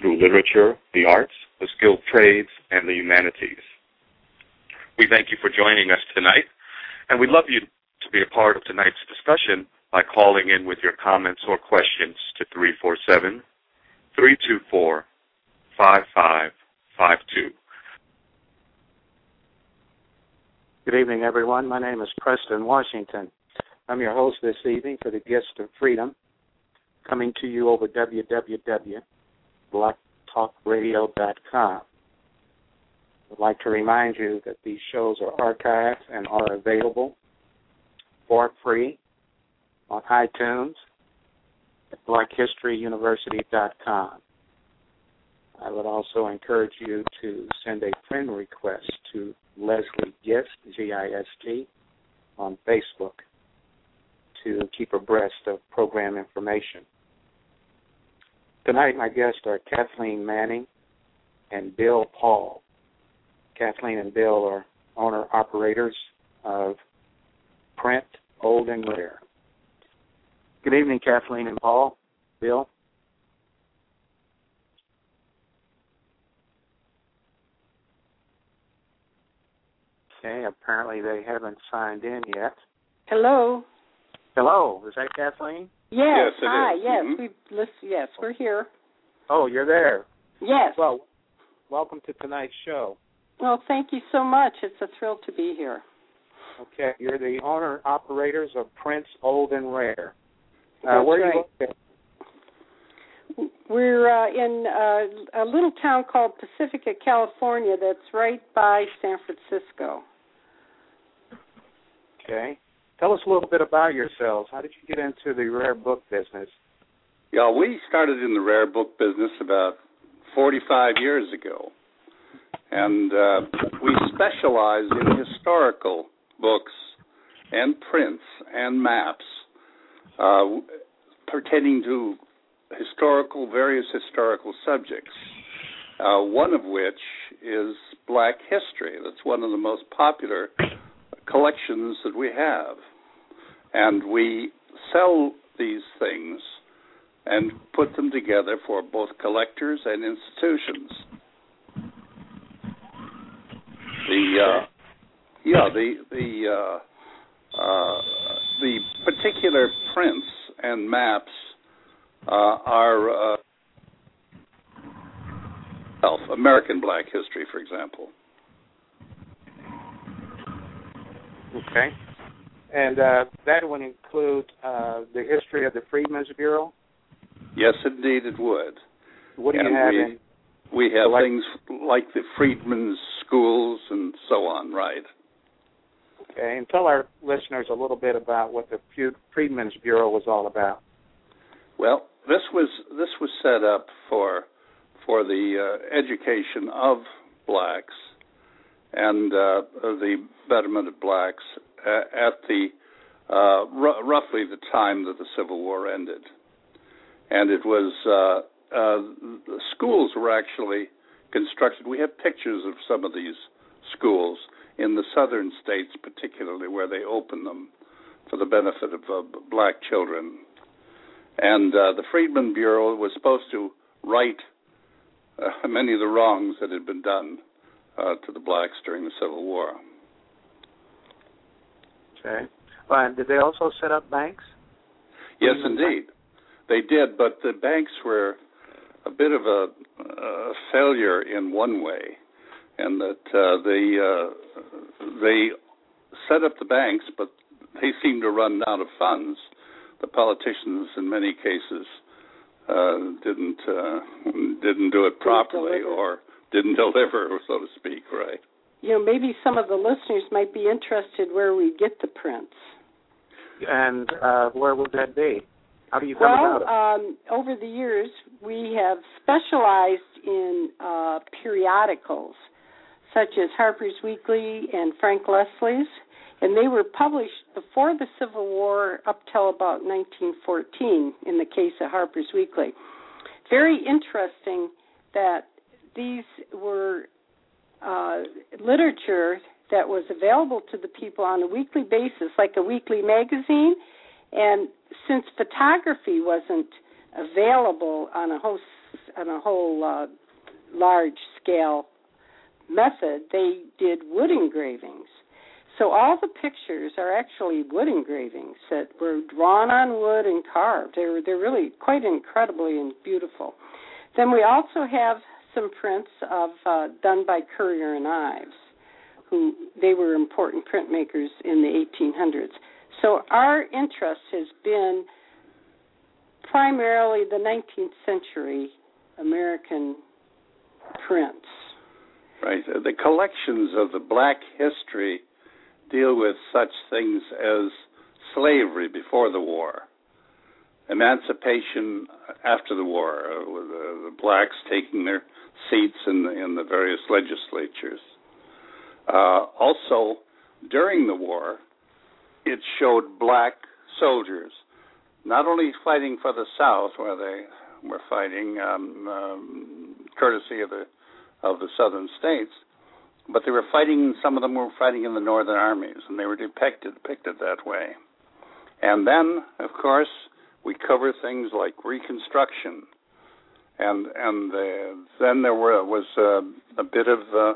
through literature, the arts, the skilled trades, and the humanities. We thank you for joining us tonight, and we'd love you to be a part of tonight's discussion by calling in with your comments or questions to 347 324 5552. Good evening, everyone. My name is Preston Washington. I'm your host this evening for the Gist of Freedom, coming to you over www.blogtalkradio.com. I'd like to remind you that these shows are archived and are available for free on iTunes at blackhistoryuniversity.com. I would also encourage you to send a friend request to Leslie Gist, G-I-S-T, on Facebook to keep abreast of program information. Tonight, my guests are Kathleen Manning and Bill Paul. Kathleen and Bill are owner operators of Prints Old and Rare. Good evening, Kathleen and Paul. Bill? Okay, apparently they haven't signed in yet. Hello. Hello, is that Kathleen? Yes. Yes, it Hi. is. Yes. Mhm. We listen. Yes, we're here. Oh, you're there. Yes. Well, welcome to tonight's show. Well, thank you so much. It's a thrill to be here. Okay, you're the owner operators of Prints Old and Rare. Uh, where are right. you located? We're uh, in uh, a little town called Pacifica, California. That's right by San Francisco. Okay. Tell us a little bit about yourselves. How did you get into the rare book business? Yeah, we started in the rare book business about 45 years ago. And uh, we specialize in historical books and prints and maps uh, pertaining to historical, various historical subjects. Uh, one of which is Black history. That's one of the most popular collections that we have. And we sell these things and put them together for both collectors and institutions. The uh, yeah, the the uh, uh, the particular prints and maps uh, are uh, American Black history, for example. Okay. And uh, that would include uh, the history of the Freedmen's Bureau. Yes, indeed, it would. What do And you have we- in? We have Like- things like the Freedmen's schools and so on, right? Okay, and tell our listeners a little bit about what the Freedmen's Bureau was all about. Well, this was this was set up for for the uh, education of blacks and uh, the betterment of blacks at the uh, r- roughly the time that the Civil War ended, and it was uh, uh, schools were actually constructed. We have pictures of some of these schools in the southern states, particularly where they opened them for the benefit of uh, black children. And uh, the Freedmen Bureau was supposed to right uh, many of the wrongs that had been done uh, to the blacks during the Civil War. Okay. And did they also set up banks? Yes, Freedmen indeed, they did. But the banks were a bit of a, a failure in one way, and that uh, they uh, they set up the banks, but they seemed to run out of funds. The politicians, in many cases, uh, didn't uh, didn't do it properly or didn't deliver, so to speak. Right. You know, maybe some of the listeners might be interested where we get the prints. And uh, where would that be? How do you come well, about it? um, over the years, we have specialized in uh, periodicals such as Harper's Weekly and Frank Leslie's, and they were published before the Civil War up till about 1914 in the case of Harper's Weekly. Very interesting that these were uh, literature that was available to the people on a weekly basis, like a weekly magazine. And since photography wasn't available on a whole on a whole uh, large scale method, they did wood engravings. So all the pictures are actually wood engravings that were drawn on wood and carved. They're they're really quite incredibly and beautiful. Then we also have some prints of uh, done by Currier and Ives, who they were important printmakers in the 1800s. So our interest has been primarily the 19th century American prints. Right. The collections of the black history deal with such things as slavery before the war, emancipation after the war, uh, the, the blacks taking their seats in the, in the various legislatures. Uh, also, during the war, it showed black soldiers not only fighting for the South, where they were fighting um, um, courtesy of the of the southern states, but they were fighting. Some of them were fighting in the northern armies, and they were depicted depicted that way. And then, of course, we cover things like Reconstruction, and and uh, then there were was uh, a bit of uh,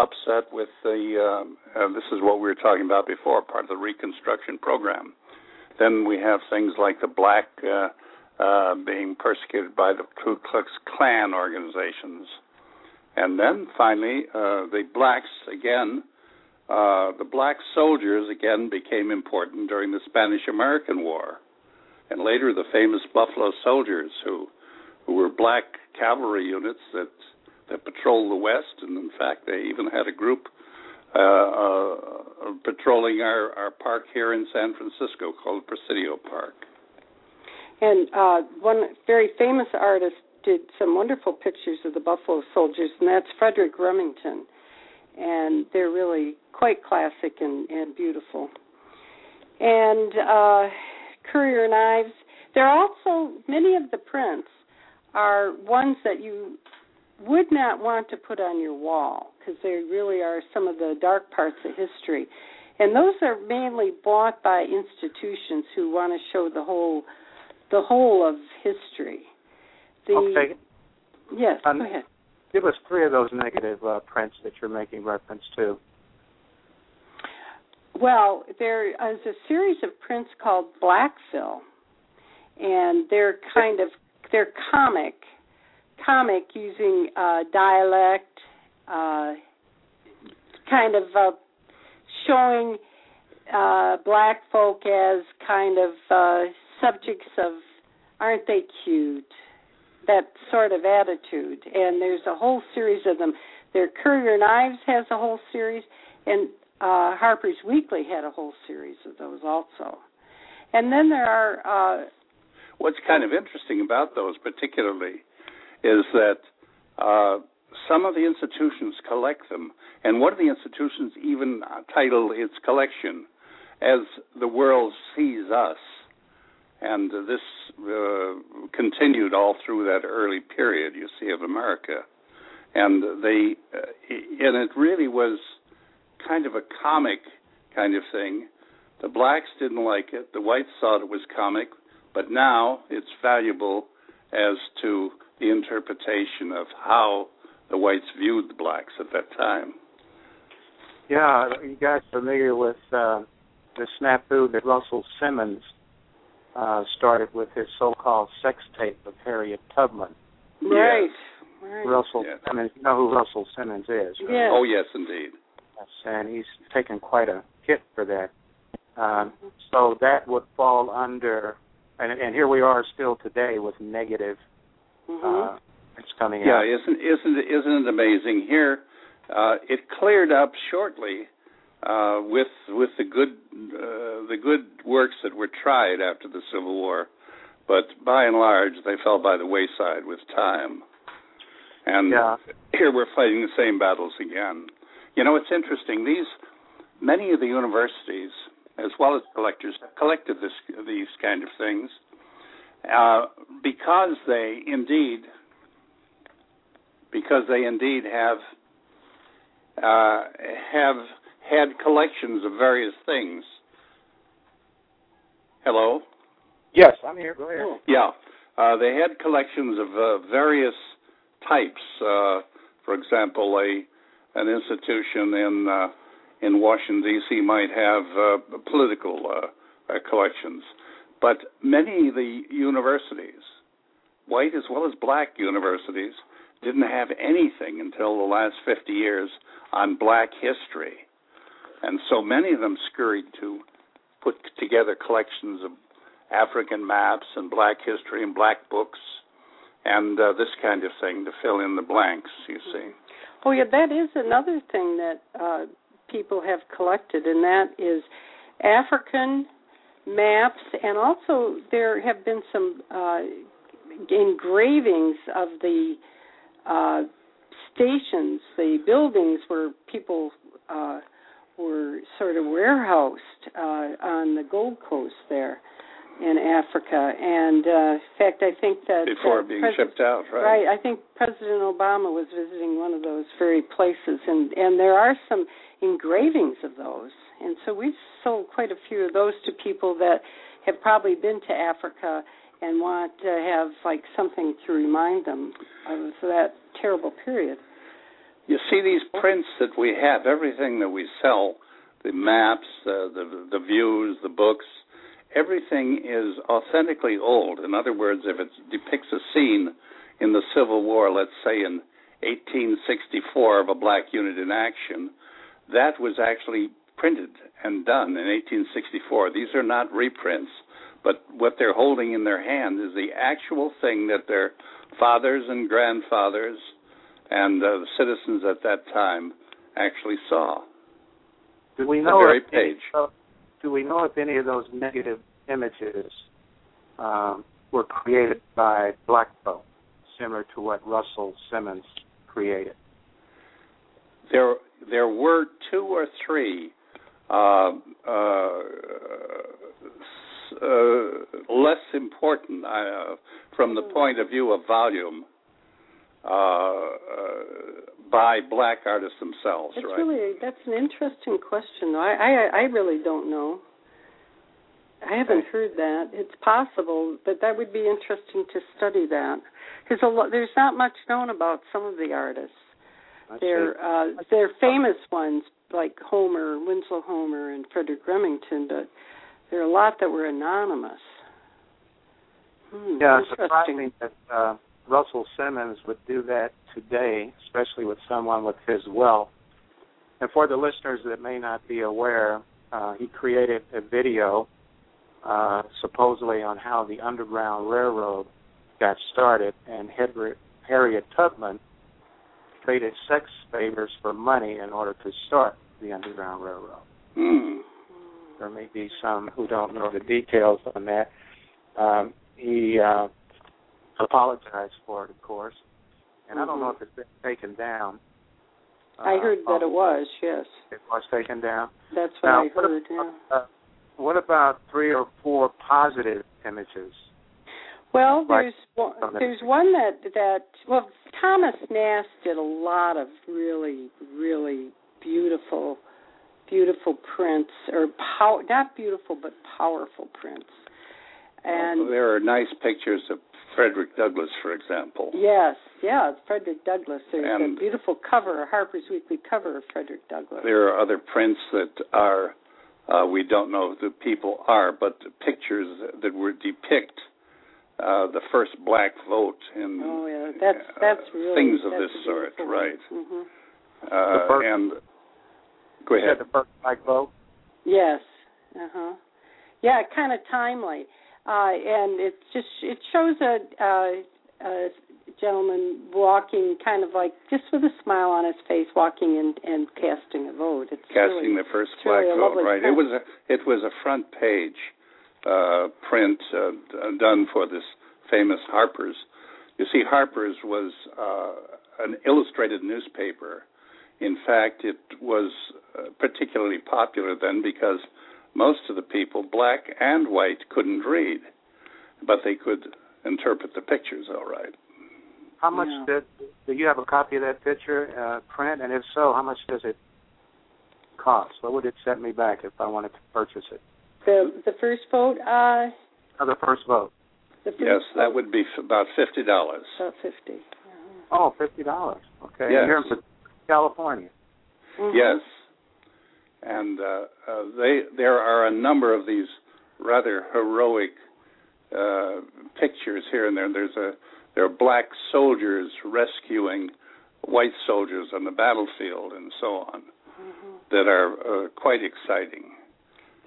upset with the. Uh, this is what we were talking about before, part of the Reconstruction program. Then we have things like the black uh, uh, being persecuted by the Ku Klux Klan organizations and then finally, uh, the blacks again, uh, the black soldiers again became important during the Spanish American War. And later, the famous Buffalo Soldiers, who, who were black cavalry units that, that patrolled the West. And in fact, they even had a group uh, uh, patrolling our, our park here in San Francisco called Presidio Park. And uh, one very famous artist did some wonderful pictures of the Buffalo Soldiers, and that's Frederic Remington. And they're really quite classic and, and beautiful. And uh, Currier and Ives. There are also many of the prints are ones that you would not want to put on your wall because they really are some of the dark parts of history. And those are mainly bought by institutions who want to show the whole the whole of history. The, okay. Yes, Um, go ahead. Give us three of those negative uh, prints that you're making reference to. Well, there is a series of prints called Blackville, and they're kind of they're comic, comic using uh, dialect, uh, kind of uh, showing uh, black folk as kind of uh, subjects of aren't they cute? That sort of attitude, and there's a whole series of them. Their Currier and Ives has a whole series, and uh, Harper's Weekly had a whole series of those also. And then there are uh, What's kind of interesting about those, particularly, is that uh, some of the institutions collect them, and one of the institutions even titled its collection as "The World Sees Us," and uh, this uh, continued all through that early period. You see of America, and they, uh, and it really was kind of a comic kind of thing. The blacks didn't like it. The whites thought it was comic, but now it's valuable as to the interpretation of how the whites viewed the blacks at that time. Yeah, are you guys familiar with uh, the snafu that Russell Simmons uh, started with his so-called sex tape of Harriet Tubman? right, right. Russell Yes. Simmons, you know who Russell Simmons is, right? Yes. Oh yes, indeed. Yes, and he's taken quite a hit for that. Um, so that would fall under, and, and here we are still today with negative. Mhm. Uh, it's coming Yeah, out. isn't isn't isn't it amazing? Here, uh, it cleared up shortly uh, with with the good uh, the good works that were tried after the Civil War, but by and large, they fell by the wayside with time. And yeah. here we're fighting the same battles again. You know, it's interesting. These many of the universities, as well as collectors, have collected this, these kind of things uh, because they indeed because they indeed have uh, have had collections of various things. Hello. Yes, I'm here. Go ahead. Yeah, uh, they had collections of uh, various types. Uh, for example, a an institution in uh, in Washington D.C. might have uh, political uh, collections, but many of the universities, white as well as black universities, didn't have anything until the last 50 years on black history. And so many of them scurried to put together collections of African maps and black history and black books and uh, this kind of thing to fill in the blanks, you see. Oh, yeah, that is another thing that uh, people have collected, and that is African maps, and also there have been some uh, engravings of the uh, stations, the buildings where people uh, were sort of warehoused uh, on the Gold Coast there in Africa. And uh, in fact, I think that before uh, being Pres- shipped out, right? Right. I think President Obama was visiting one of those very places, and and there are some engravings of those. And so we've sold quite a few of those to people that have probably been to Africa and want to have like something to remind them of that terrible period. You see these prints that we have, everything that we sell, the maps, uh, the the views, the books, everything is authentically old. In other words, if it depicts a scene in the Civil War, let's say in 1864 of a black unit in action, that was actually printed and done in 1864. These are not reprints but what they're holding in their hand is the actual thing that their fathers and grandfathers and uh, the citizens at that time actually saw. Do we know very if page? Any, do we know if any of those negative images um, were created by black folk, similar to what Russell Simmons created? There, there were two or three uh, uh, uh, less important uh, from the point of view of volume uh, uh by black artists themselves. That's right? really that's an interesting question. I, I I really don't know. I haven't heard that. It's possible, but that would be interesting to study that because there's not much known about some of the artists. They're uh, they're famous ones like Homer, Winslow Homer, and Frederic Remington, but there are a lot that were anonymous. Hmm, yeah, it's surprising that uh, Russell Simmons would do that today, especially with someone with his wealth. And for the listeners that may not be aware, uh, he created a video uh, supposedly on how the Underground Railroad got started, and Harriet Tubman traded sex favors for money in order to start the Underground Railroad. Hmm. There may be some who don't know the details on that. Um, he uh, apologized for it, of course, and mm-hmm. I don't know if it's been taken down. I uh, heard that it was. Yes, it was taken down. That's what now, I heard. What about, yeah. uh, what about three or four positive images? Well, there's one, there's one that that well Thomas Nast did a lot of really really beautiful beautiful prints, or pow- not beautiful but powerful prints. And well, there are nice pictures of Frederick Douglass, for example. Yes, yeah, Frederick Douglass. There's and a beautiful cover, a Harper's Weekly cover of Frederick Douglass. There are other prints that are uh, we don't know who the people are, but pictures that were depict uh, the first black vote in oh yeah, that's that's uh, really things of that's this sort, right? Mm-hmm. Uh, and Go ahead. The first black vote. Yes. Uh huh. Yeah, kind of timely, uh, and it just it shows a, uh, a gentleman walking, kind of like just with a smile on his face, walking and and casting a vote. It's casting really, the first black really vote, right? Print. It was a it was a front page uh, print uh, done for this famous Harper's. You see, Harper's was uh, an illustrated newspaper. In fact, it was uh, particularly popular then because most of the people, black and white, couldn't read, but they could interpret the pictures all right. How much yeah. did do you have a copy of that picture uh, print? And if so, how much does it cost? What would it set me back if I wanted to purchase it? The the first vote. Uh, oh, the first vote. The first yes, vote. that would be about fifty dollars. About fifty. Oh, fifty dollars. Okay. Yes. Here in California. Mm-hmm. Yes. And uh, uh, they there are a number of these rather heroic uh, pictures here and there. There's a there are black soldiers rescuing white soldiers on the battlefield and so on mm-hmm. that are uh, quite exciting.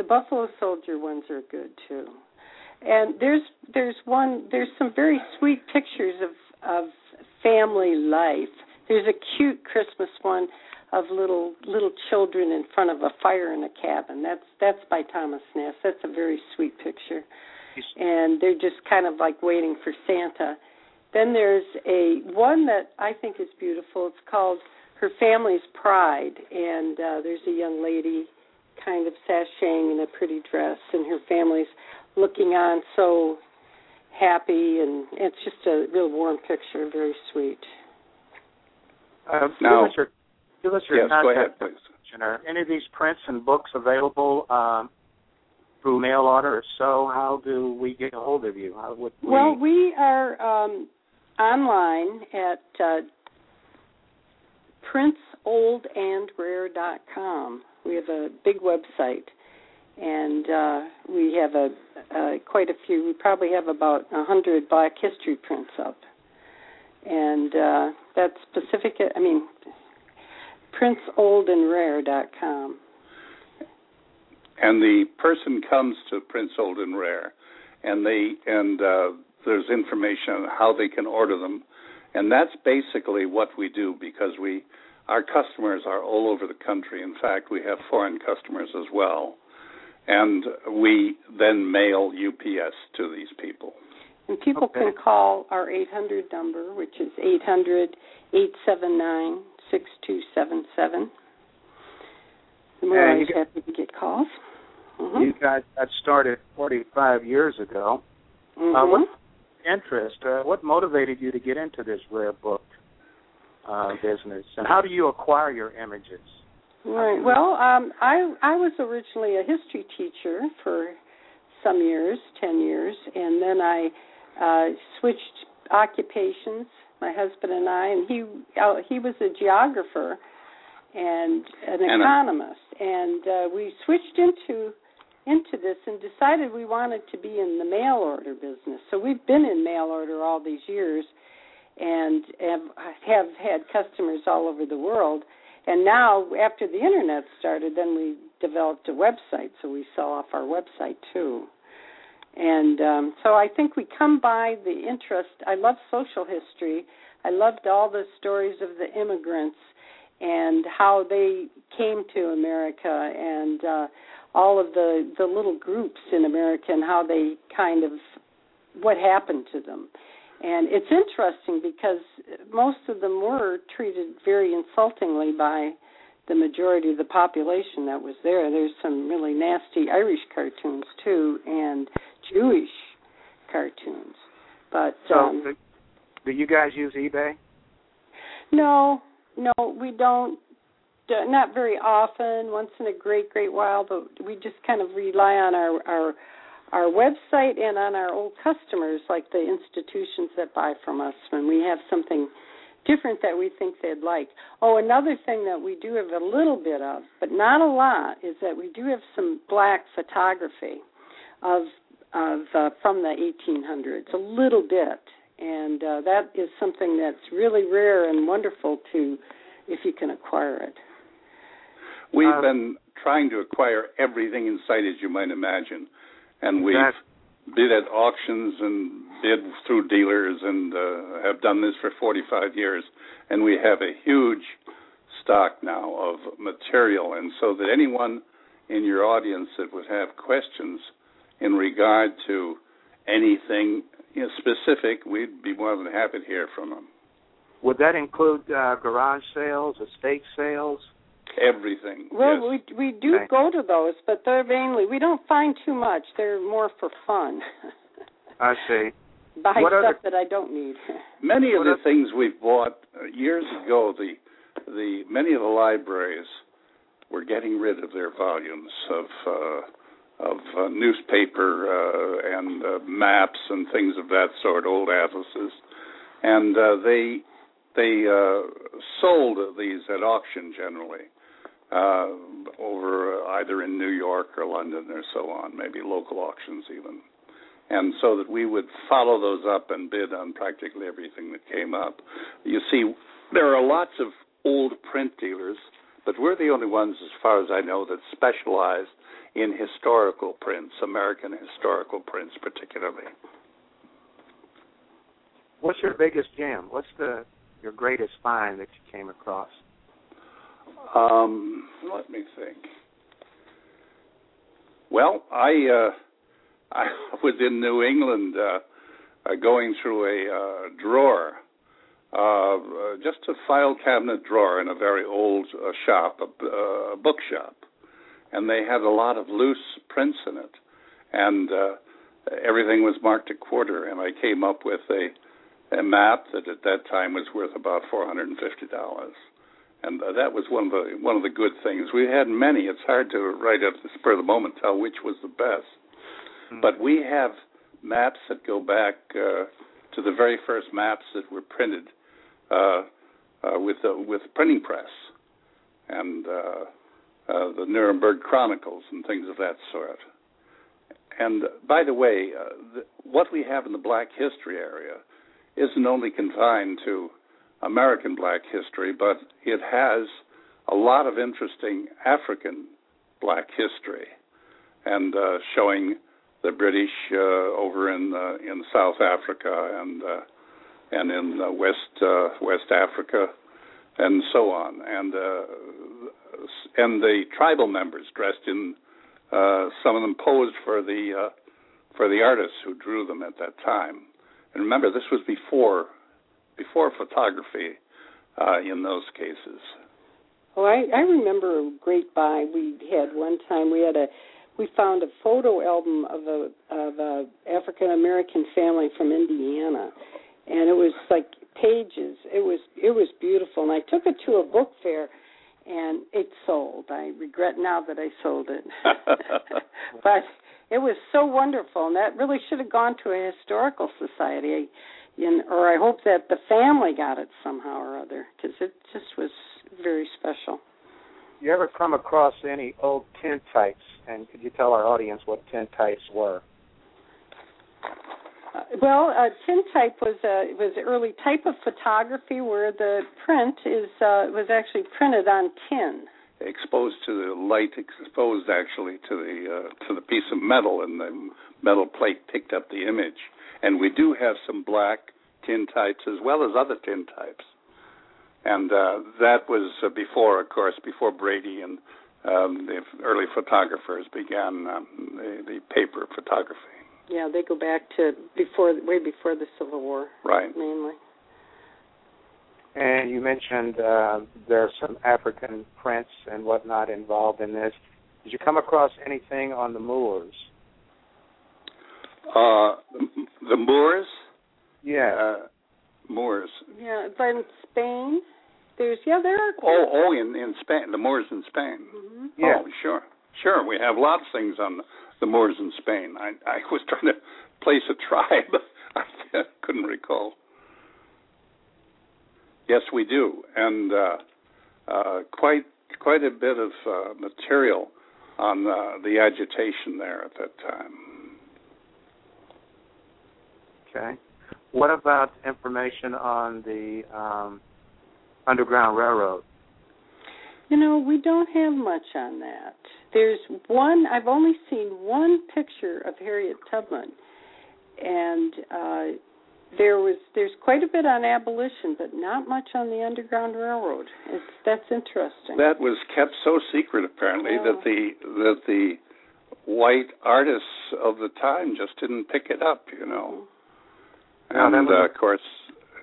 The Buffalo Soldier ones are good too. And there's there's one there's some very sweet pictures of of family life. There's a cute Christmas one of little little children in front of a fire in a cabin. That's that's by Thomas Nast. That's a very sweet picture. And they're just kind of like waiting for Santa. Then there's a one that I think is beautiful. It's called Her Family's Pride, and uh, there's a young lady kind of sashaying in a pretty dress, and her family's looking on so happy, and it's just a real warm picture, very sweet. Uh, now, give us your, give us your yes, contact go ahead, please. Are any of these prints and books available um, through mail order? If so, how do we get a hold of you? How would we... Well, we are um, online at uh, printsoldandrare.com. We have a big website, and uh, we have a uh, quite a few. We probably have about a hundred Black History prints up, and uh, that's specific. I mean, printsoldandrare.com. And the person comes to Prints Old and Rare, and they and uh, there's information on how they can order them, and that's basically what we do because we our customers are all over the country. In fact, we have foreign customers as well. And we then mail UPS to these people. And people okay. can call our 800 number, which is 800 879 6277. We're always happy to get calls. Mm-hmm. You guys got started 45 years ago. Mm-hmm. Uh, what interest, uh, what motivated you to get into this rare book uh, business, and how do you acquire your images? Right. Well, um, I I was originally a history teacher for some years, ten years, and then I uh, switched occupations. My husband and I, and he uh, he was a geographer and an economist, and uh, we switched into into this and decided we wanted to be in the mail order business. So we've been in mail order all these years, and have, have had customers all over the world. And now, after the internet started, then we developed a website, so we sell off our website too. And um, so I think we come by the interest. I love social history. I loved all the stories of the immigrants and how they came to America and uh, all of the the little groups in America and how they kind of what happened to them. And it's interesting because most of them were treated very insultingly by the majority of the population that was there. There's some really nasty Irish cartoons too, and Jewish cartoons. But so, um, do you guys use eBay? No, no, we don't. Uh, not very often. Once in a great, great while, but we just kind of rely on our our our website and on our old customers, like the institutions that buy from us, when we have something different that we think they'd like. Oh, another thing that we do have a little bit of, but not a lot, is that we do have some black photography of of uh, from the 1800s, a little bit, and uh, that is something that's really rare and wonderful to, if you can acquire it. We've um, been trying to acquire everything in sight, as you might imagine and we've bid at auctions and bid through dealers and uh, have done this for 45 years and we have a huge stock now of material and so that anyone in your audience that would have questions in regard to anything you know, specific, we'd be more than happy to hear from them. Would that include uh, garage sales, estate sales? Everything. Well, yes. we we do Okay. go to those, but they're mainly we don't find too much. They're more for fun. I see. Buy What stuff other- that I don't need. Many of the things we've bought uh, years ago, the the many of the libraries were getting rid of their volumes of uh, of uh, newspaper uh, and uh, maps and things of that sort, old atlases, and uh, they they uh, sold these at auction generally uh, over either in New York or London or so on, maybe local auctions even and so that we would follow those up and bid on practically everything that came up. You see, there are lots of old print dealers, but we're the only ones, as far as I know, that specialize in historical prints, American historical prints particularly. What's your biggest gem? What's the your greatest find that you came across? Um, let me think. Well, I uh, I was in New England uh, uh, going through a uh, drawer, uh, uh, just a file cabinet drawer in a very old uh, shop, a, uh, a bookshop, and they had a lot of loose prints in it, and uh, everything was marked a quarter, and I came up with a a map that at that time was worth about four hundred and fifty dollars and that was one of the one of the good things. We had many. It's hard to right at the spur of the moment tell which was the best, but we have maps that go back uh, to the very first maps that were printed uh, uh, with the with printing press, and uh, uh, the Nuremberg Chronicles and things of that sort. And by the way, uh, the, what we have in the Black History area isn't only confined to American Black history, but it has a lot of interesting African Black history, and uh, showing the British uh, over in uh, in South Africa and uh, and in uh, West uh, West Africa, and so on, and uh, and the tribal members dressed in uh, some of them posed for the uh, for the artists who drew them at that time. And remember, this was before before photography uh, in those cases. Oh, I, I remember a great buy we had one time. We had a we found a photo album of a of a African American family from Indiana, and it was like pages. It was it was beautiful, and I took it to a book fair, and it sold. I regret now that I sold it, but it was so wonderful, and that really should have gone to a historical society. In, or I hope that the family got it somehow or other because it just was very special. You ever come across any old tintypes? And could you tell our audience what tintypes were? Uh, well, uh, tintype was a was an early type of photography where the print is uh, was actually printed on tin. exposed to the light, exposed actually to the uh, to the piece of metal, and the metal plate picked up the image. And we do have some black tintypes as well as other tintypes. And uh, that was uh, before, of course, before Brady and um, the early photographers began um, the, the paper photography. Yeah, they go back to before way before the Civil War Right. mainly. And you mentioned uh, there are some African prints and whatnot involved in this. Did you come across anything on the Moors? Uh, the Moors, Yeah. uh, Moors. Yeah, but in Spain, there's yeah there are. Oh, oh, in in Spain, the Moors in Spain. hmm yeah. Oh, sure, sure. We have lots of things on the Moors in Spain. I I was trying to place a tribe. I couldn't recall. Yes, we do, and uh, uh, quite quite a bit of uh, material on uh, the agitation there at that time. Okay. What about information on the um, Underground Railroad? You know, we don't have much on that. There's one. I've only seen one picture of Harriet Tubman, and uh, there was there's quite a bit on abolition, but not much on the Underground Railroad. It's that's interesting. That was kept so secret apparently Yeah. that the that the white artists of the time just didn't pick it up, you know. Mm-hmm. And uh, of course,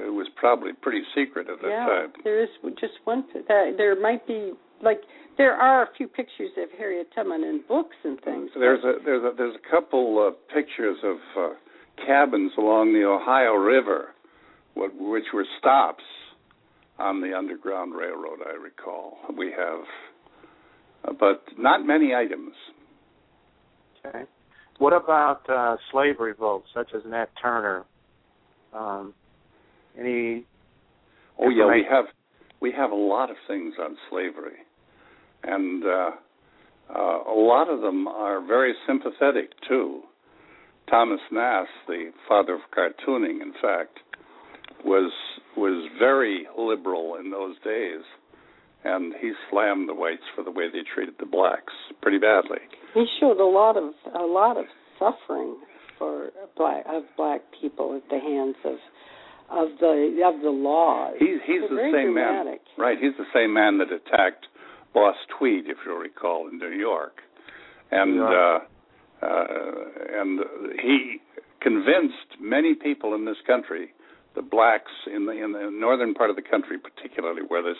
it was probably pretty secret at that yeah, time. there is just one. That there might be like there are a few pictures of Harriet Tubman in books and things. There's a there's a there's a couple of pictures of uh, cabins along the Ohio River, what, which were stops on the Underground Railroad. I recall we have, uh, but not many items. Okay. What about uh, slave revolts such as Nat Turner? Um, any? Oh yeah, we have we have a lot of things on slavery, and uh, uh, a lot of them are very sympathetic too. Thomas Nast, the father of cartooning, in fact, was was very liberal in those days, and he slammed the whites for the way they treated the blacks pretty badly. He showed a lot of a lot of suffering for black of black people at the hands of of the of the law. He, he's They're the same dramatic. man, right? He's the same man that attacked Boss Tweed, if you'll recall, in New York, and Yeah. uh, uh, and he convinced many people in this country, the blacks in the in the northern part of the country, particularly where this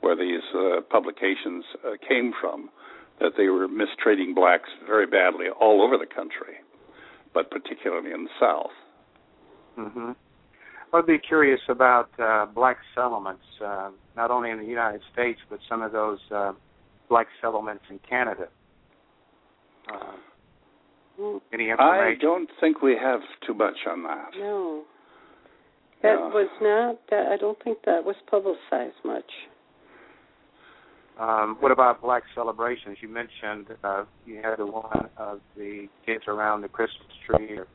where these uh, publications uh, came from, that they were mistreating blacks very badly all over the country, but particularly in the South. Mm-hmm. I'd be curious about uh, black settlements, uh, not only in the United States, but some of those uh, black settlements in Canada. Uh, any I don't think we have too much on that. No, that Yeah. was not. That, I don't think that was publicized much. Um, what about black celebrations? You mentioned uh, you had the one of the kids around the Christmas tree. Or,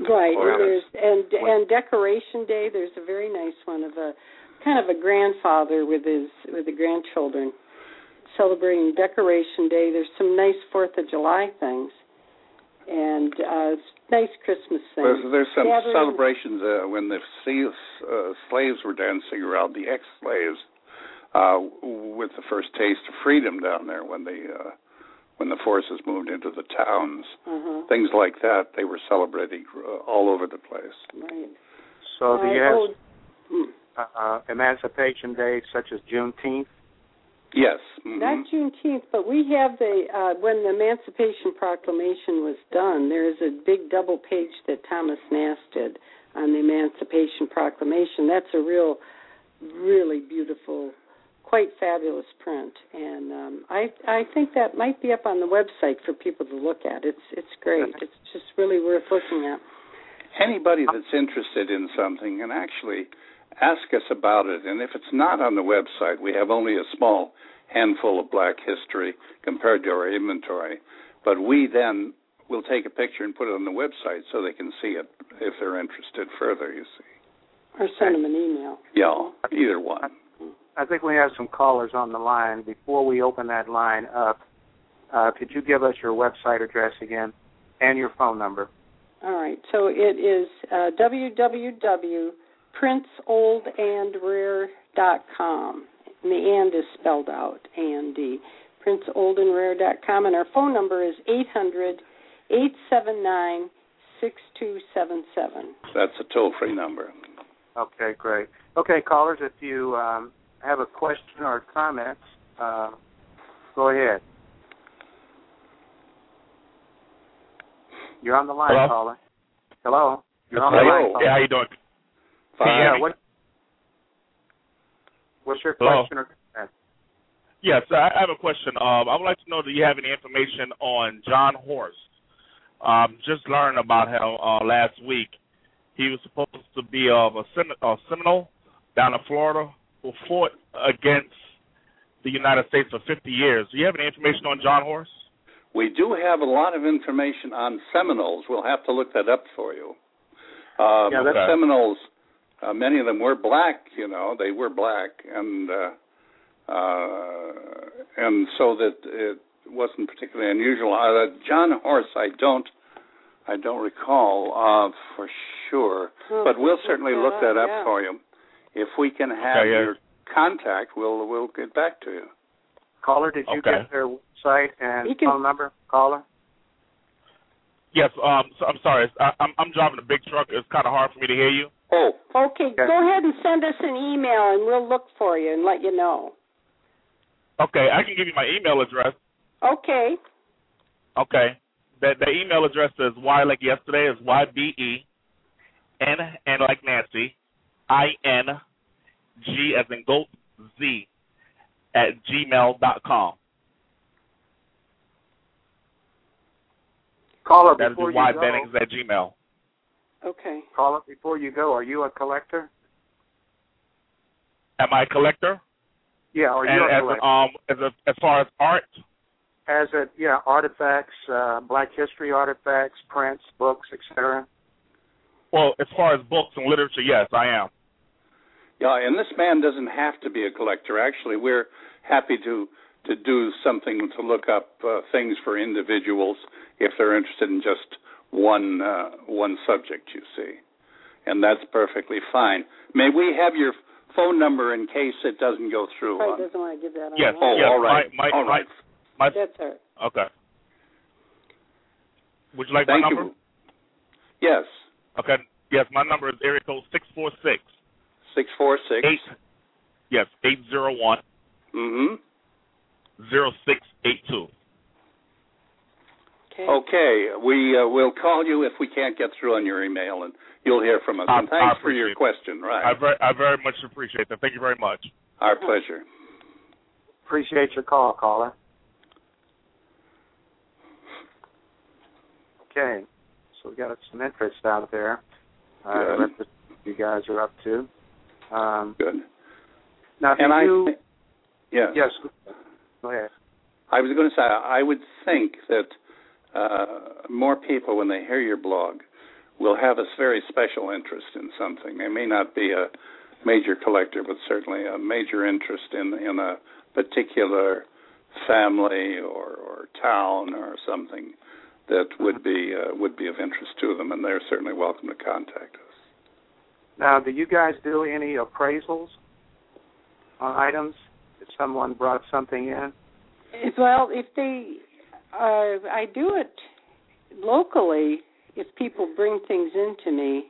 Right, Or and there's and and Decoration Day. There's a very nice one of a kind of a grandfather with his with the grandchildren celebrating Decoration Day. There's some nice Fourth of July things, and uh nice Christmas things. There's, there's some Gathering- celebrations uh, when the slaves, uh, slaves were dancing around the ex-slaves uh, with the first taste of freedom down there when the uh, when the forces moved into the towns. Uh-huh. Things like that they were celebrating uh, all over the place. Right. so the you Uh, have oh, uh, Emancipation Day such as Juneteenth? Yes. mhm. Not Juneteenth, but we have the uh, when the Emancipation Proclamation was done. There is a big double page that Thomas Nast did on the Emancipation Proclamation. That's a real, really beautiful, quite fabulous print, and um, I I think that might be up on the website for people to look at. It's it's great. It's just really worth looking at. Anybody that's interested in something can actually ask us about it. And if it's not on the website, we have only a small handful of black history compared to our inventory. But we then will take a picture and put it on the website so they can see it if they're interested further, you see. Or send them an email. Yeah, either one. I think we have some callers on the line. Before we open that line up, uh, could you give us your website address again and your phone number? All right. So it is uh, www.printsoldandrare.com. And the and is spelled out, A-N-D. printsoldandrare.com. And our phone number is eight hundred eight seven nine six two seven seven. That's a toll free number. Okay, great. Okay, callers, if you um, have a question or comments, uh, go ahead. You're on the line, Hello? caller. Hello. You're on the Hello. line. caller. Yeah, how you doing? Fine. Yeah, what, what's your Hello? question or comment? Yes, I have a question. Um, I would like to know, do you have any information on John Horse? Um, just learned about him uh, last week. He was supposed to be of a, Sem- a Seminole down in Florida who fought against the United States for 50 years. Do you have any information on John Horse? We do have a lot of information on Seminoles. We'll have to look that up for you. Um, Yeah, the that's- Seminoles, uh, many of them were black. You know, they were black, and uh, uh, and so that it wasn't particularly unusual. Uh, John Horse, I don't, I don't recall uh, for sure, but we'll look certainly that look up, that up yeah. for you. If we can have Okay, yeah. your contact, we'll we'll get back to you. Caller, did you Okay. get their website and can- phone number? Caller? Yes. Um. So I'm sorry. I, I'm I'm driving a big truck. It's kind of hard for me to hear you. Oh, Okay, go ahead and send us an email, and we'll look for you and let you know. Okay. I can give you my email address. Okay. Okay. The the email address is y like yesterday is y b e n n like Nancy i n g as in goat z at gmail dot com. Caller, That is before y you go, bennings at gmail. Okay. caller, before you go, are you a collector? Am I a collector? Yeah, are you and a as collector? um as a, as far as art, As a yeah, artifacts, uh, Black history artifacts, prints, books, etc. well, as far as books and literature, yes, I am. Yeah, and this man doesn't have to be a collector. Actually, we're happy to to do something to look up uh, things for individuals if they're interested in just one uh, one subject. You see, and that's perfectly fine. May we have your phone number in case it doesn't go through? Probably on- doesn't want to give that Yes. Oh, yes. all right. My, my, all right. My, That's all right. my, okay. Would you like Thank my number? you. Yes, Okay. Yes, my number is area code six four six six four six. eight. Yes, eight zero one Mm-hmm. zero six eight two. Okay. Okay, we uh, will call you if we can't get through on your email, and you'll hear from us. I- and thanks for your appreciate question. I Right, very I very much appreciate that. Thank you very much. our pleasure. Appreciate your call, caller. Okay, so we got some interest out there. Uh, Good. you guys are up to. Um, Good. now, And I, you? yes, yes. Go ahead. I was going to say I would think that uh, more people, when they hear your blog, will have a very special interest in something. They may not be a major collector, but certainly a major interest in in a particular family or, or town or something that would be uh, would be of interest to them, and they're certainly welcome to contact us. Now, do you guys do any appraisals on items? If someone brought something in, Well, if they, uh, I do it locally if people bring things into me,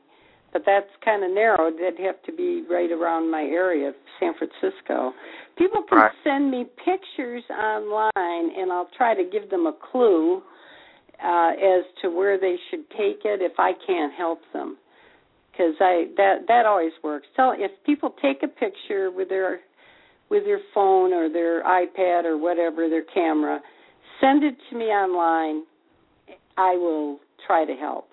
but that's kind of narrow. That'd have to be right around my area, San Francisco. People can Right. send me pictures online, and I'll try to give them a clue uh, as to where they should take it if I can't help them. Because I that that always works. Tell if people take a picture with their with their phone or their iPad or whatever, their camera, send it to me online. I will try to help.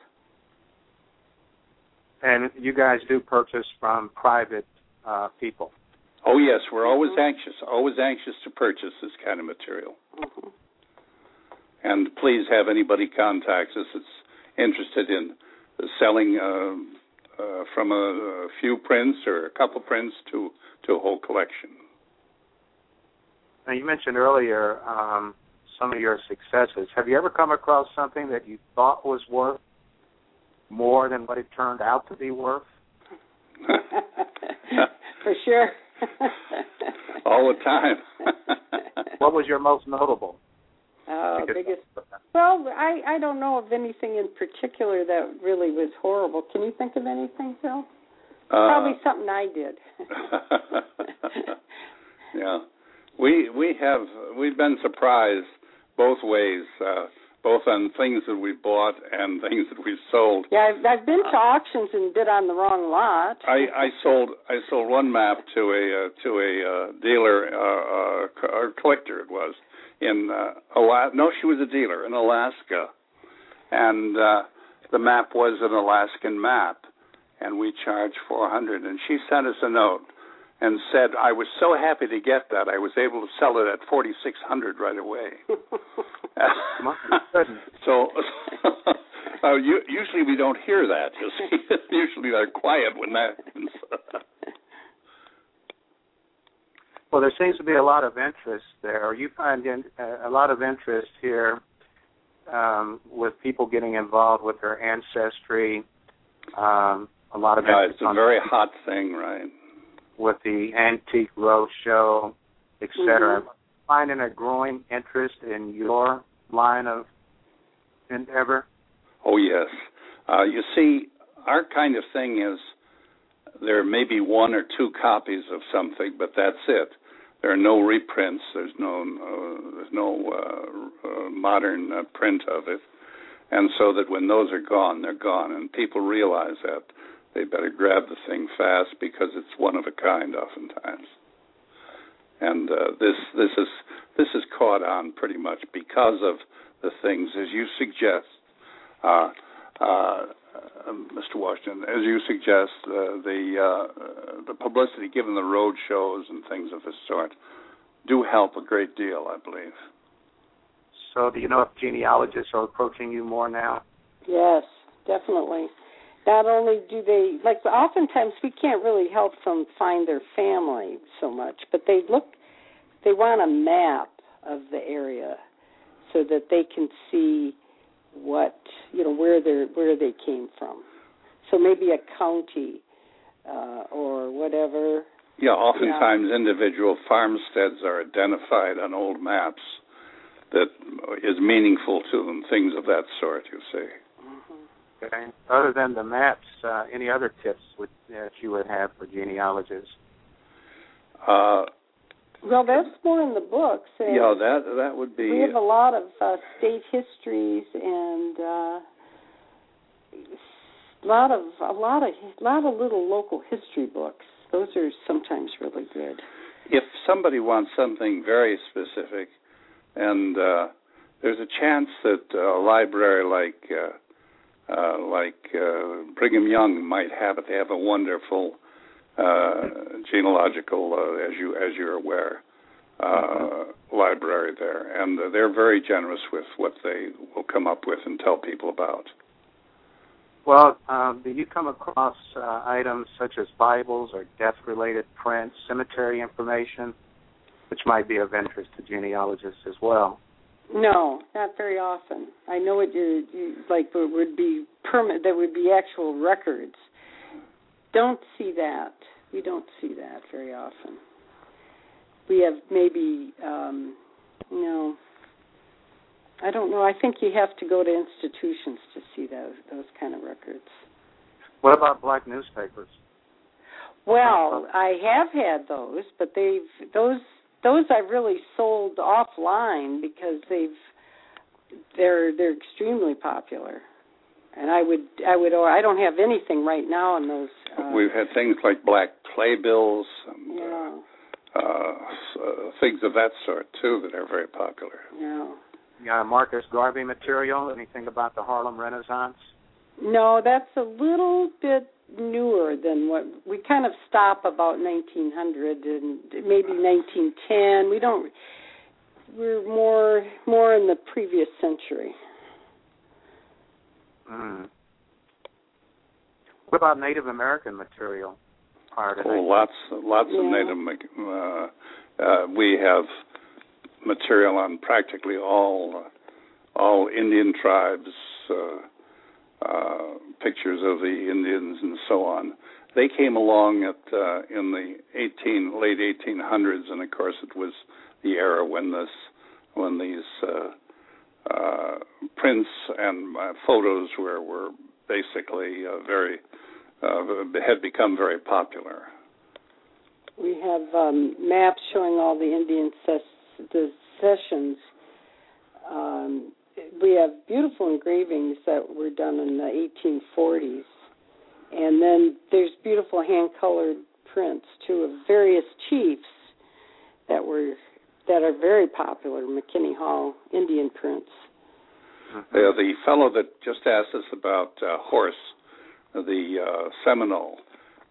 and you guys do purchase from private uh, people. Oh yes, we're always anxious, always anxious to purchase this kind of material. hmm And please have anybody contact us that's interested in selling uh, uh, from a, a few prints or a couple prints to to a whole collection. Now, you mentioned earlier um, some of your successes. Have you ever come across something that you thought was worth more than what it turned out to be worth? For sure. All the time. What was your most notable? Oh, Biggest-. Well, I I don't know of anything in particular that really was horrible. Can you think of anything, Bill? Uh, Probably something I did. yeah, we we have we've been surprised both ways, uh, both on things that we bought and things that we sold. yeah, I've, I've been to auctions and bid on the wrong lot. I, I sold I sold one map to a uh, to a uh, dealer uh, uh, co- or collector it was No, she was a dealer in Alaska, and uh, the map was an Alaskan map, and we charged four hundred. And she sent us a note and said, "I was so happy to get that. I was able to sell it at forty six hundred right away." So, uh, you, usually we don't hear that. You see, usually they're quiet when that happens. Well, there seems to be a lot of interest there. You find in, uh, a lot of interest here um, with people getting involved with their ancestry. Um, a lot of yeah, it's a on- very hot thing, right? with the antique roadshow, et cetera. Mhm. Finding a growing interest in your line of endeavor. Oh yes. Uh, you see, our kind of thing is there may be one or two copies of something, but that's it. There are no reprints. There's no uh, there's no uh, uh, modern uh, print of it, and so that when those are gone, they're gone, and people realize that they better grab the thing fast because it's one of a kind, oftentimes. And uh, this this is this is caught on pretty much because of the things as you suggest. Uh, Mr. Washington, as you suggest, uh, the uh, the publicity given the road shows and things of this sort do help a great deal, I believe. So, do you know if genealogists are approaching you more now? Yes, definitely. Not only do they like, oftentimes we can't really help them find their family so much, but they look, they want a map of the area so that they can see what you know where they where they came from. So maybe a county uh, or whatever. Yeah, oftentimes yeah. individual farmsteads are identified on old maps that is meaningful to them, things of that sort. You see. Mm-hmm. Okay. Other than the maps, uh, any other tips would, that you would have for genealogists? Uh, well, that's more in the books. yeah, that that would be. We have a lot of uh, state histories and uh, a lot of a lot of a lot of little local history books. Those are sometimes really good. If somebody wants something very specific, and uh, there's a chance that a library like uh, uh, like uh, Brigham Young might have it. They have a wonderful uh, genealogical, uh, as you as you're aware, uh, mm-hmm. library there, and they're very generous with what they will come up with and tell people about. Well, um, do you come across uh, items such as Bibles or death-related prints, cemetery information, which might be of interest to genealogists as well? No, not very often. I know it you, you like would be permanent. There would be actual records don't see that. We don't see that very often. We have maybe, um, you know, I don't know. I think you have to go to institutions to see those those kind of records. What about black newspapers? Well, I have had those, but they've those those I've really sold offline because they've they're they're extremely popular and I would I would or I don't have anything right now on those. Uh, We've had things like black playbills and yeah. uh, uh, things of that sort too that are very popular. Yeah. Yeah, Marcus Garvey material. Anything about the Harlem Renaissance? No, that's a little bit newer than what we kind of stop about 1900 and maybe 1910. We don't. We're more more in the previous century. Mm. What about Native American material prior to? Oh, lots, lots yeah. of Native. Uh, uh, we have material on practically all uh, all Indian tribes, uh, uh, pictures of the Indians and so on. They came along at uh, in the 18 late 1800s, and of course it was the era when this when these uh, prints and uh, photos were were basically uh, very uh, had become very popular. We have um, maps showing all the Indian ses- cessions. Um, we have beautiful engravings that were done in the 1840s, and then there's beautiful hand-colored prints too of various chiefs that were that are very popular, McKenney Hall Indian prints. Mm-hmm. Uh, the fellow that just asked us about uh, Horse, the uh, Seminole,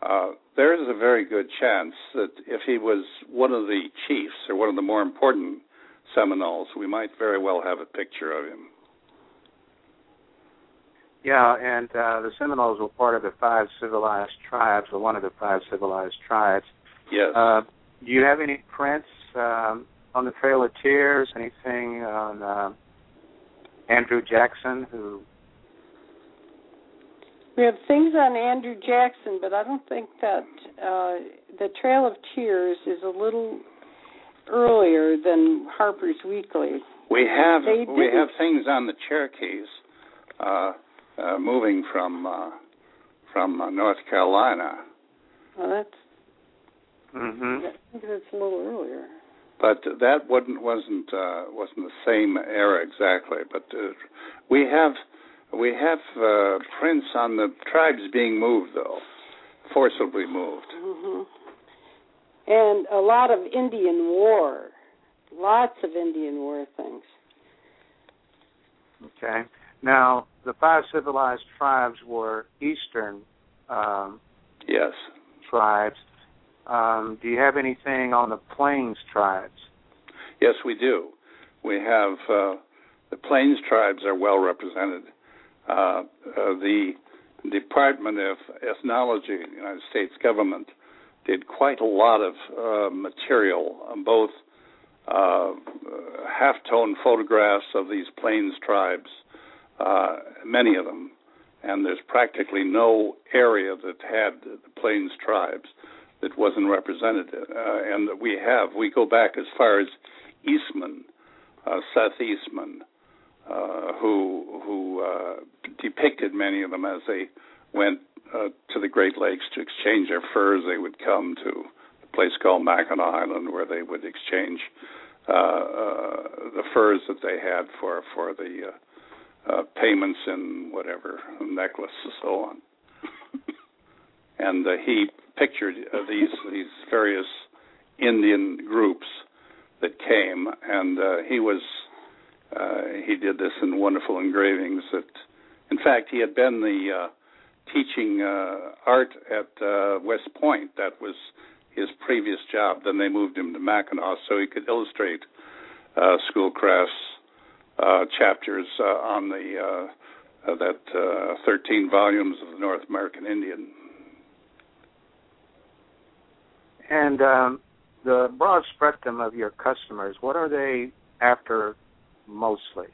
uh, there is a very good chance that if he was one of the chiefs or one of the more important Seminoles, we might very well have a picture of him. Yeah, and uh, the Seminoles were part of the five civilized tribes, or one of the five civilized tribes. Yes. Uh, do you have any prints um, on the Trail of Tears? Anything on uh, Andrew Jackson, who we have things on Andrew Jackson, but I don't think that uh, the Trail of Tears is a little earlier than Harper's Weekly. We have we have things on the Cherokees. Uh, uh, moving from uh, from uh, North Carolina. Well, that's. Mm-hmm. I think that's a little earlier. But that wasn't wasn't uh, wasn't the same era exactly. But uh, we have we have uh, prints on the tribes being moved though, forcibly moved. Mm-hmm. And a lot of Indian war, lots of Indian war things. Okay. Now, the five civilized tribes were eastern um, Yes. tribes. Um, do you have anything on the plains tribes? Yes, we do. We have uh, the Plains tribes are well represented. Uh, uh, the Department of Ethnology, the United States government, did quite a lot of uh, material, on both uh, half-tone photographs of these Plains tribes, uh, many of them, and there's practically no area that had the Plains tribes that wasn't represented. Uh, and we have, we go back as far as Eastman, uh, Seth Eastman, uh, who who uh, depicted many of them as they went uh, to the Great Lakes to exchange their furs. They would come to a place called Mackinac Island where they would exchange uh, the furs that they had for for the payments in whatever necklace and so on. and uh, he pictured uh, these these various Indian groups that came, and uh, he was uh, he did this in wonderful engravings. That, in fact, he had been the uh, teaching uh, art at uh, West Point. That was his previous job. Then they moved him to Mackinac so he could illustrate uh, Schoolcraft's uh, chapters uh, on the uh, uh, that uh, 13 volumes of the North American Indian. And um, the broad spectrum of your customers, what are they after mostly?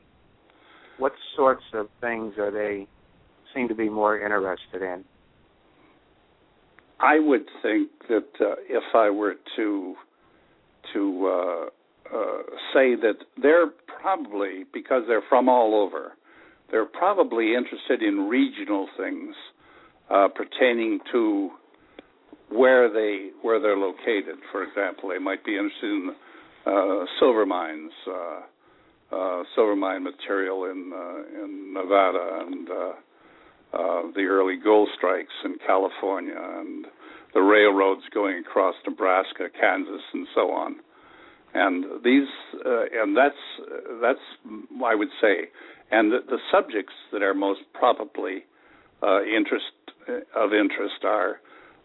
What sorts of things are they seem to be more interested in? I would think that uh, if I were to to uh, uh, say that they're probably because they're from all over, they're probably interested in regional things uh, pertaining to where they where they're located. For example, they might be interested in uh, silver mines, uh, uh, silver mine material in uh, in Nevada, and uh, uh, the early gold strikes in California, and the railroads going across Nebraska, Kansas, and so on. And these, and that's that's I would say, and the, the subjects that are most probably interest of interest are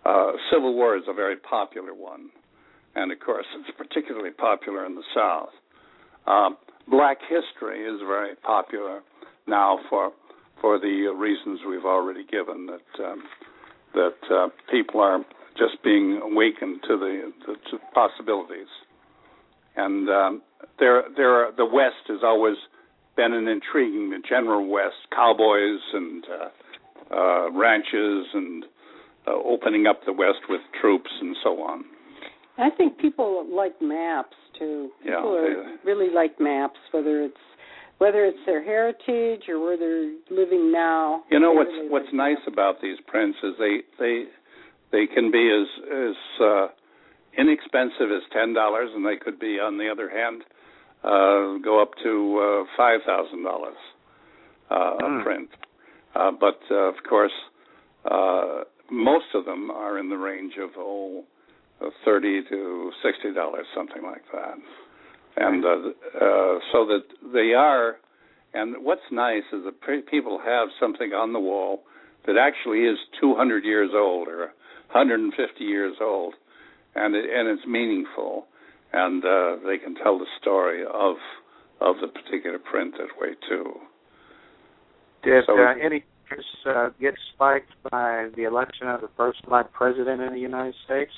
uh, Civil War is a very popular one, and of course, it's particularly popular in the South. Um, black history is very popular now for for the reasons we've already given that um, that uh, people are just being awakened to the, the to possibilities, and um, there there are, the West has always been an intriguing the general West cowboys and uh, uh, ranches and uh, opening up the West with troops and so on. I think people like maps too. Yeah, People are, they- really like maps, whether it's whether it's their heritage or where they're living now. You know what's really what's like nice maps. about these prints is they they they can be as as uh, inexpensive as ten dollars, and they could be, on the other hand, uh, go up to uh, five thousand dollars uh, Hmm. a print. Uh, but uh, of course, uh, most of them are in the range of oh, uh, to sixty dollars, something like that. And uh, uh, so that they are, and what's nice is that people have something on the wall that actually is 200 years old or 150 years old, and it, and it's meaningful, and uh, they can tell the story of of the particular print that way too. Did So- uh, any interest uh, get spiked by the election of the first black president in the United States?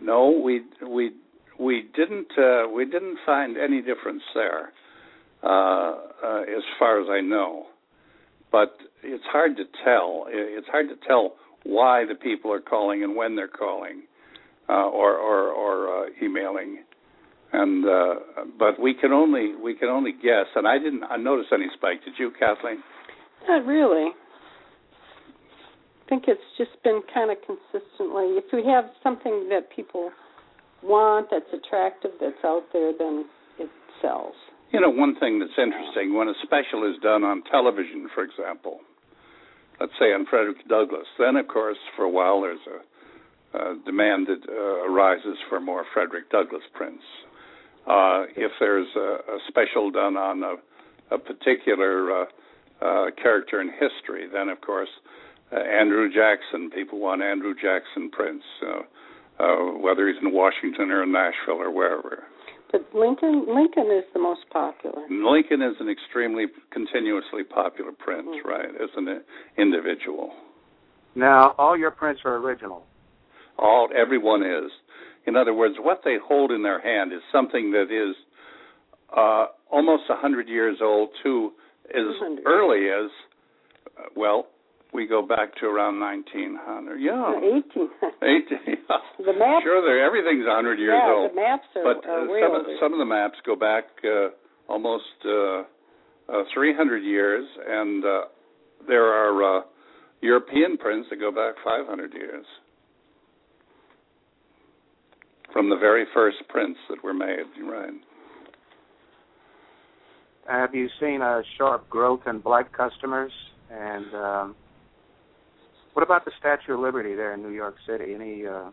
No, we we we didn't uh, we didn't find any difference there, uh, uh, as far as I know. But it's hard to tell. It's hard to tell why the people are calling and when they're calling, uh, or or, or uh, emailing. And uh, but we can only we can only guess. And I didn't I notice any spike. Did you, Kathleen? Not really. I think it's just been kind of consistently. If we have something that people want that's attractive that's out there, then it sells. You know, one thing that's interesting when a special is done on television, for example, let's say on Frederick Douglass, then of course for a while there's a, a demand that uh, arises for more Frederick Douglass prints. Uh, if there's a, a, special done on a, a particular uh, uh character in history, then of course uh, Andrew Jackson, people want Andrew Jackson prints, uh, whether he's in Washington or in Nashville or wherever. But Lincoln Lincoln is the most popular. Lincoln is an extremely continuously popular prince, mm-hmm. right? As an individual. Now, all your prints are original. All everyone is. In other words, what they hold in their hand is something that is uh, almost a hundred years old to as early as uh, well we go back to around 1900. Yeah. 18. 18. The maps. Sure, everything's 100 years yeah, old. the maps are, but uh, some, of, some of the maps go back uh, almost uh, uh, 300 years, and uh, there are uh, European prints that go back 500 years from the very first prints that were made. Right. Have you seen a sharp growth in black customers and um, what about the Statue of Liberty there in New York City? Any? Uh...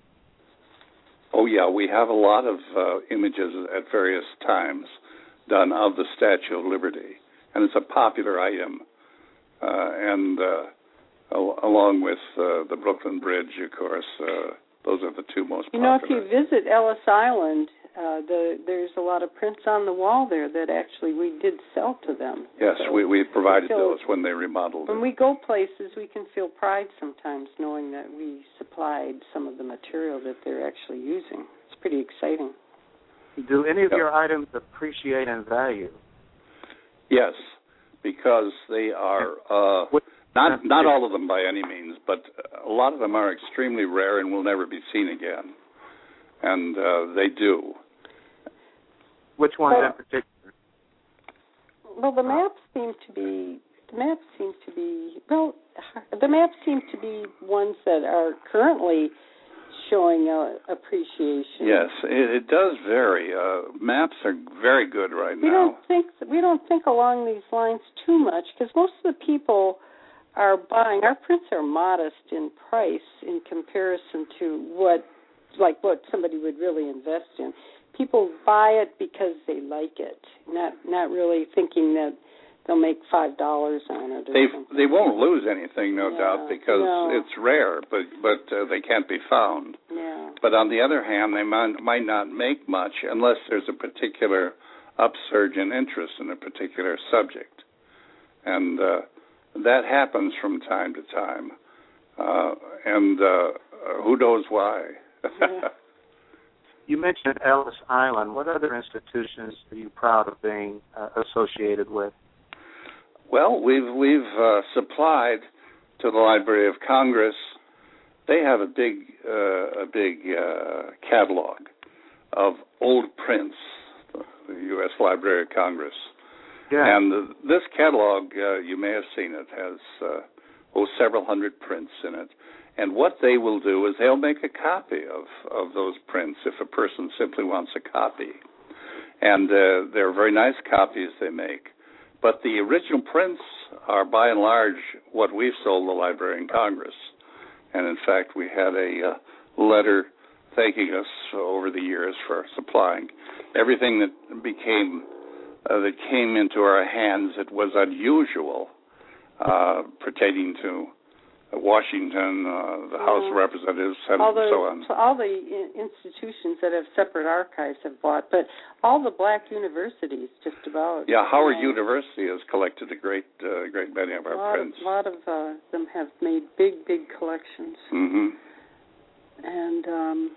Oh yeah, we have a lot of uh, images at various times done of the Statue of Liberty, and it's a popular item. Uh, and uh, al- along with uh, the Brooklyn Bridge, of course, uh, those are the two most. You know, if you visit Ellis Island, uh, the there's a lot of prints on the wall there that actually we did sell to them. Yes, so we we provided so those when they remodeled. When it. we go places, we can feel pride sometimes knowing that we supplied some of the material that they're actually using. It's pretty exciting. Do any of your items appreciate in value? Yes, because they are uh, not not all of them by any means, but a lot of them are extremely rare and will never be seen again, and uh, they do. Which ones well, in particular? Well, the maps seem to be the maps seem to be well the maps seem to be ones that are currently showing uh, appreciation. Yes, it, it does vary. Uh, maps are very good right we now. We don't think we don't think along these lines too much because most of the people are buying. Our prints are modest in price in comparison to what like what somebody would really invest in people buy it because they like it, not not really thinking that they'll make five dollars on it. they something. they won't lose anything, no yeah, doubt, because no. it's rare, but but uh, they can't be found. Yeah. But on the other hand, they might might not make much unless there's a particular upsurge in interest in a particular subject, and uh, that happens from time to time, uh, and uh, who knows why. Yeah. You mentioned Ellis Island. What other institutions are you proud of being uh, associated with? Well, we've we've uh, supplied to the Library of Congress. They have a big uh, a big uh, catalog of old prints. The U.S. Library of Congress. Yeah. And the, this catalog, uh, you may have seen it, has uh, oh several hundred prints in it. And what they will do is they'll make a copy of, of those prints if a person simply wants a copy. And uh, they're very nice copies they make. But the original prints are by and large what we've sold the Library in Congress. And in fact, we had a uh, letter thanking us over the years for supplying everything that became uh, that came into our hands that was unusual uh, pertaining to Washington, uh, the House of. Representatives, Senate, all the, and so on. So all the institutions that have separate archives have bought, but all the black universities, just about. Yeah, Howard you know, University has collected a great, uh, great many of our a prints. a lot of uh, them have made big, big collections. Mm-hmm. And um,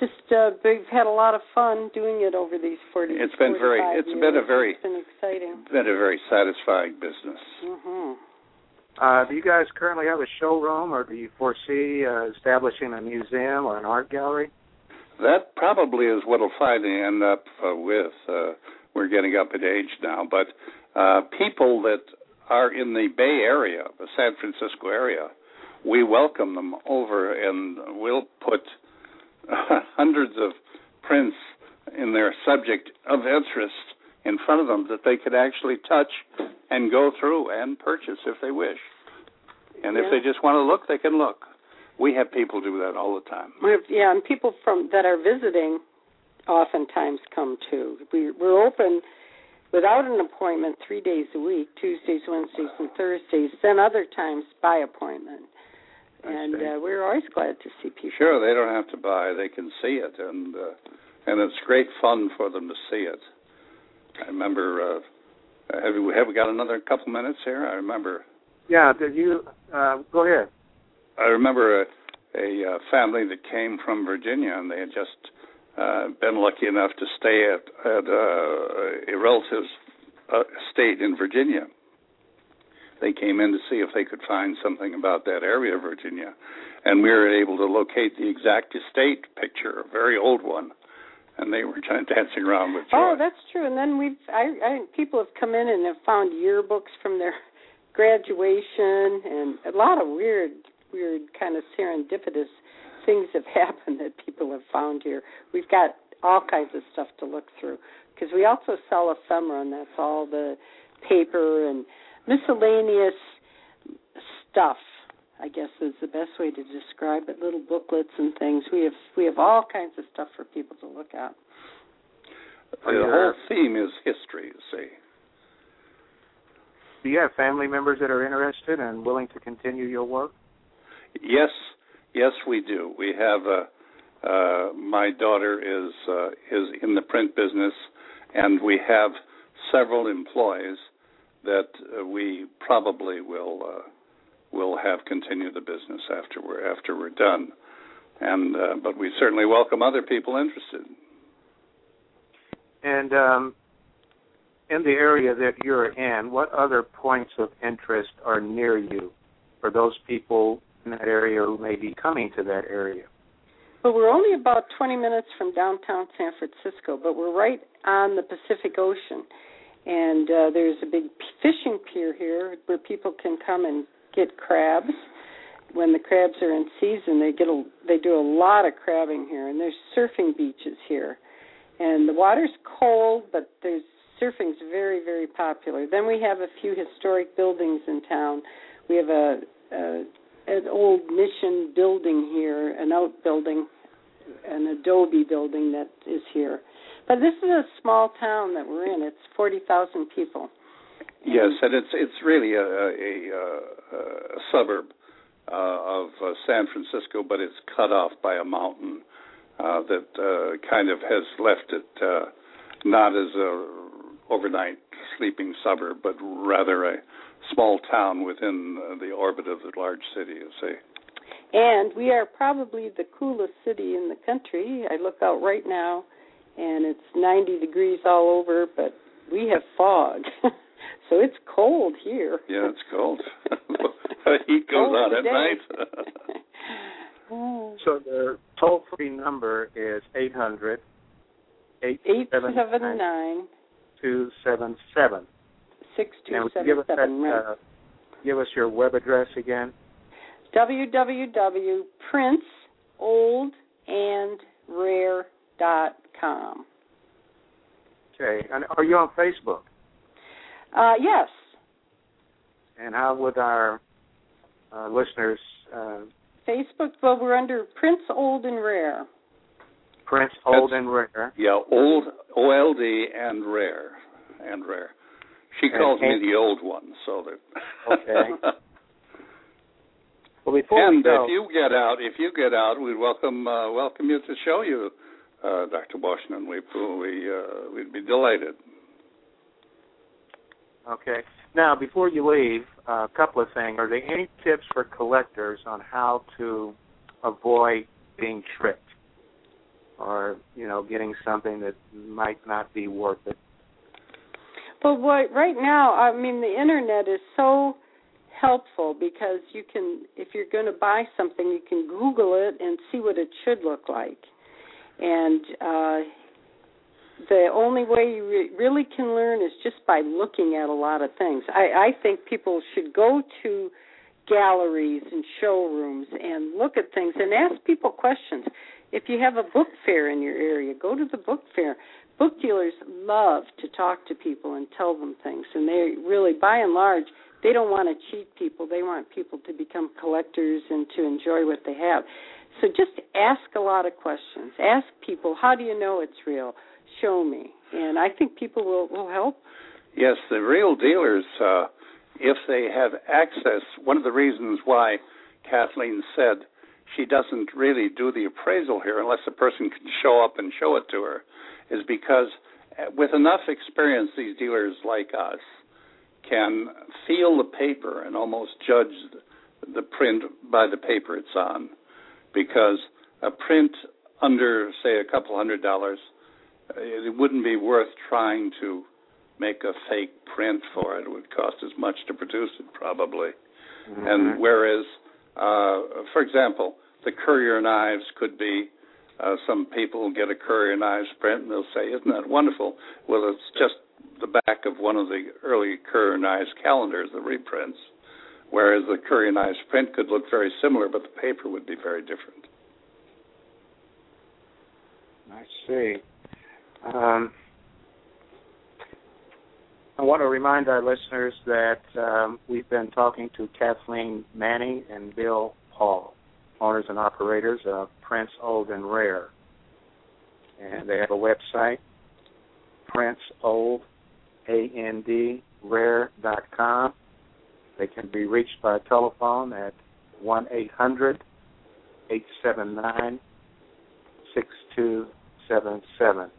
just uh, we've had a lot of fun doing it over these forty. It's been very. It's years. been a very. It's been exciting. Been a very satisfying business. Mm-hmm. Uh, do you guys currently have a showroom, or do you foresee uh, establishing a museum or an art gallery? That probably is what will finally end up uh, with. Uh, we're getting up in age now, but uh, people that are in the Bay Area, the San Francisco area, we welcome them over and we'll put hundreds of prints in their subject of interest in front of them that they could actually touch and go through and purchase if they wish. And yeah. if they just want to look, they can look. We have people do that all the time. We have, yeah, and people from that are visiting oftentimes come too. We, we're open without an appointment three days a week Tuesdays, Wednesdays, and Thursdays, then other times by appointment. And uh, we're always glad to see people. Sure, they don't have to buy; they can see it, and uh, and it's great fun for them to see it. I remember. Uh, have we have we got another couple minutes here? I remember. Yeah, did you uh, go ahead? I remember a, a uh, family that came from Virginia, and they had just uh, been lucky enough to stay at, at uh, a relative's uh, estate in Virginia. They came in to see if they could find something about that area of Virginia, and we were able to locate the exact estate picture, a very old one, and they were kind of dancing around with oh, joy. Oh, that's true. And then we've I, I people have come in and have found yearbooks from their graduation and a lot of weird weird kind of serendipitous things have happened that people have found here. We've got all kinds of stuff to look through because we also sell ephemera, and that's all the paper and miscellaneous stuff. I guess is the best way to describe it. Little booklets and things. We have we have all kinds of stuff for people to look at. The whole theme is history. You see. Do you have family members that are interested and willing to continue your work? Yes, yes, we do. We have a. Uh, my daughter is uh, is in the print business, and we have several employees that uh, we probably will uh, will have continue the business after we're after we're done. And uh, but we certainly welcome other people interested. And um, in the area that you're in, what other points of interest are near you for those people in that area who may be coming to that area? Well, we're only about 20 minutes from downtown San Francisco, but we're right on the Pacific Ocean. And uh, there's a big fishing pier here where people can come and get crabs. When the crabs are in season, they get a, they do a lot of crabbing here, and there's surfing beaches here. And the water's cold, but there's surfing's very very popular. Then we have a few historic buildings in town. We have a, a an old mission building here, an outbuilding, an adobe building that is here. But this is a small town that we're in. It's forty thousand people. Yes, and it's it's really a a, a, a suburb uh, of uh, San Francisco, but it's cut off by a mountain uh, that uh, kind of has left it uh, not as a overnight sleeping suburb, but rather a small town within the orbit of the large city, you see. And we are probably the coolest city in the country. I look out right now, and it's 90 degrees all over, but we have fog. so it's cold here. Yeah, it's cold. the heat goes cold on today. at night. so the toll free number is 800 879 two seven seven. Six two Now, seven give us that. Right. uh, give us your web address again. www.printsoldandrare.com. Okay, and are you on Facebook? Uh, yes. And how would our uh, listeners? Uh, Facebook. Well, we're under Prints Old and Rare. Prints Old and Rare. Yeah, old OLD and rare and rare. She calls and, me the old one, so that. Okay. well, before and we go, if you get out, if you get out, we welcome uh, welcome you to show you, uh, Dr. Washington. We we uh, we'd be delighted. Okay. Now, before you leave, a couple of things. Are there any tips for collectors on how to avoid being tricked? or you know getting something that might not be worth it. Well, what right now, I mean, the internet is so helpful because you can, if you're going to buy something, you can Google it and see what it should look like. And uh, the only way you re- really can learn is just by looking at a lot of things. I, I think people should go to galleries and showrooms and look at things and ask people questions. If you have a book fair in your area, go to the book fair. Book dealers love to talk to people and tell them things, and they really, by and large, they don't want to cheat people. They want people to become collectors and to enjoy what they have. So just ask a lot of questions. Ask people, how do you know it's real? Show me. And I think people will, will help. Yes, the real dealers, uh, if they have access, one of the reasons why Kathleen said she doesn't really do the appraisal here unless a person can show up and show it to her is because uh, with enough experience, these dealers like us can feel the paper and almost judge the print by the paper it's on. Because a print under, say, a couple hundred dollars, it wouldn't be worth trying to make a fake print for it. It would cost as much to produce it, probably. Mm-hmm. And whereas, uh, for example, the Currier and Ives could be uh, some people get a Currier and Ives print and they'll say, "Isn't that wonderful?" Well, it's just the back of one of the early Currier and Ives calendars, the reprints. Whereas the Currier and Ives print could look very similar, but the paper would be very different. I see. Um, I want to remind our listeners that um, we've been talking to Kathleen Manning and Bill Paul, owners and operators of Prints Old and Rare. And they have a website, Prints Old, A-N-D, rare.com. They can be reached by telephone at 1 800 879 6277.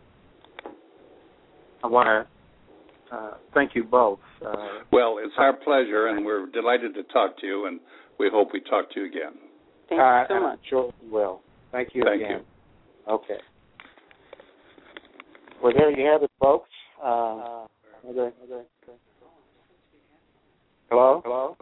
I want to uh, thank you both. Uh, well, it's our pleasure, and we're delighted to talk to you, and we hope we talk to you again. Thank you so much. Sure will. Thank you Thank again. you. Okay. Well, there you have it, folks. Uh, okay. Hello? Hello Hello.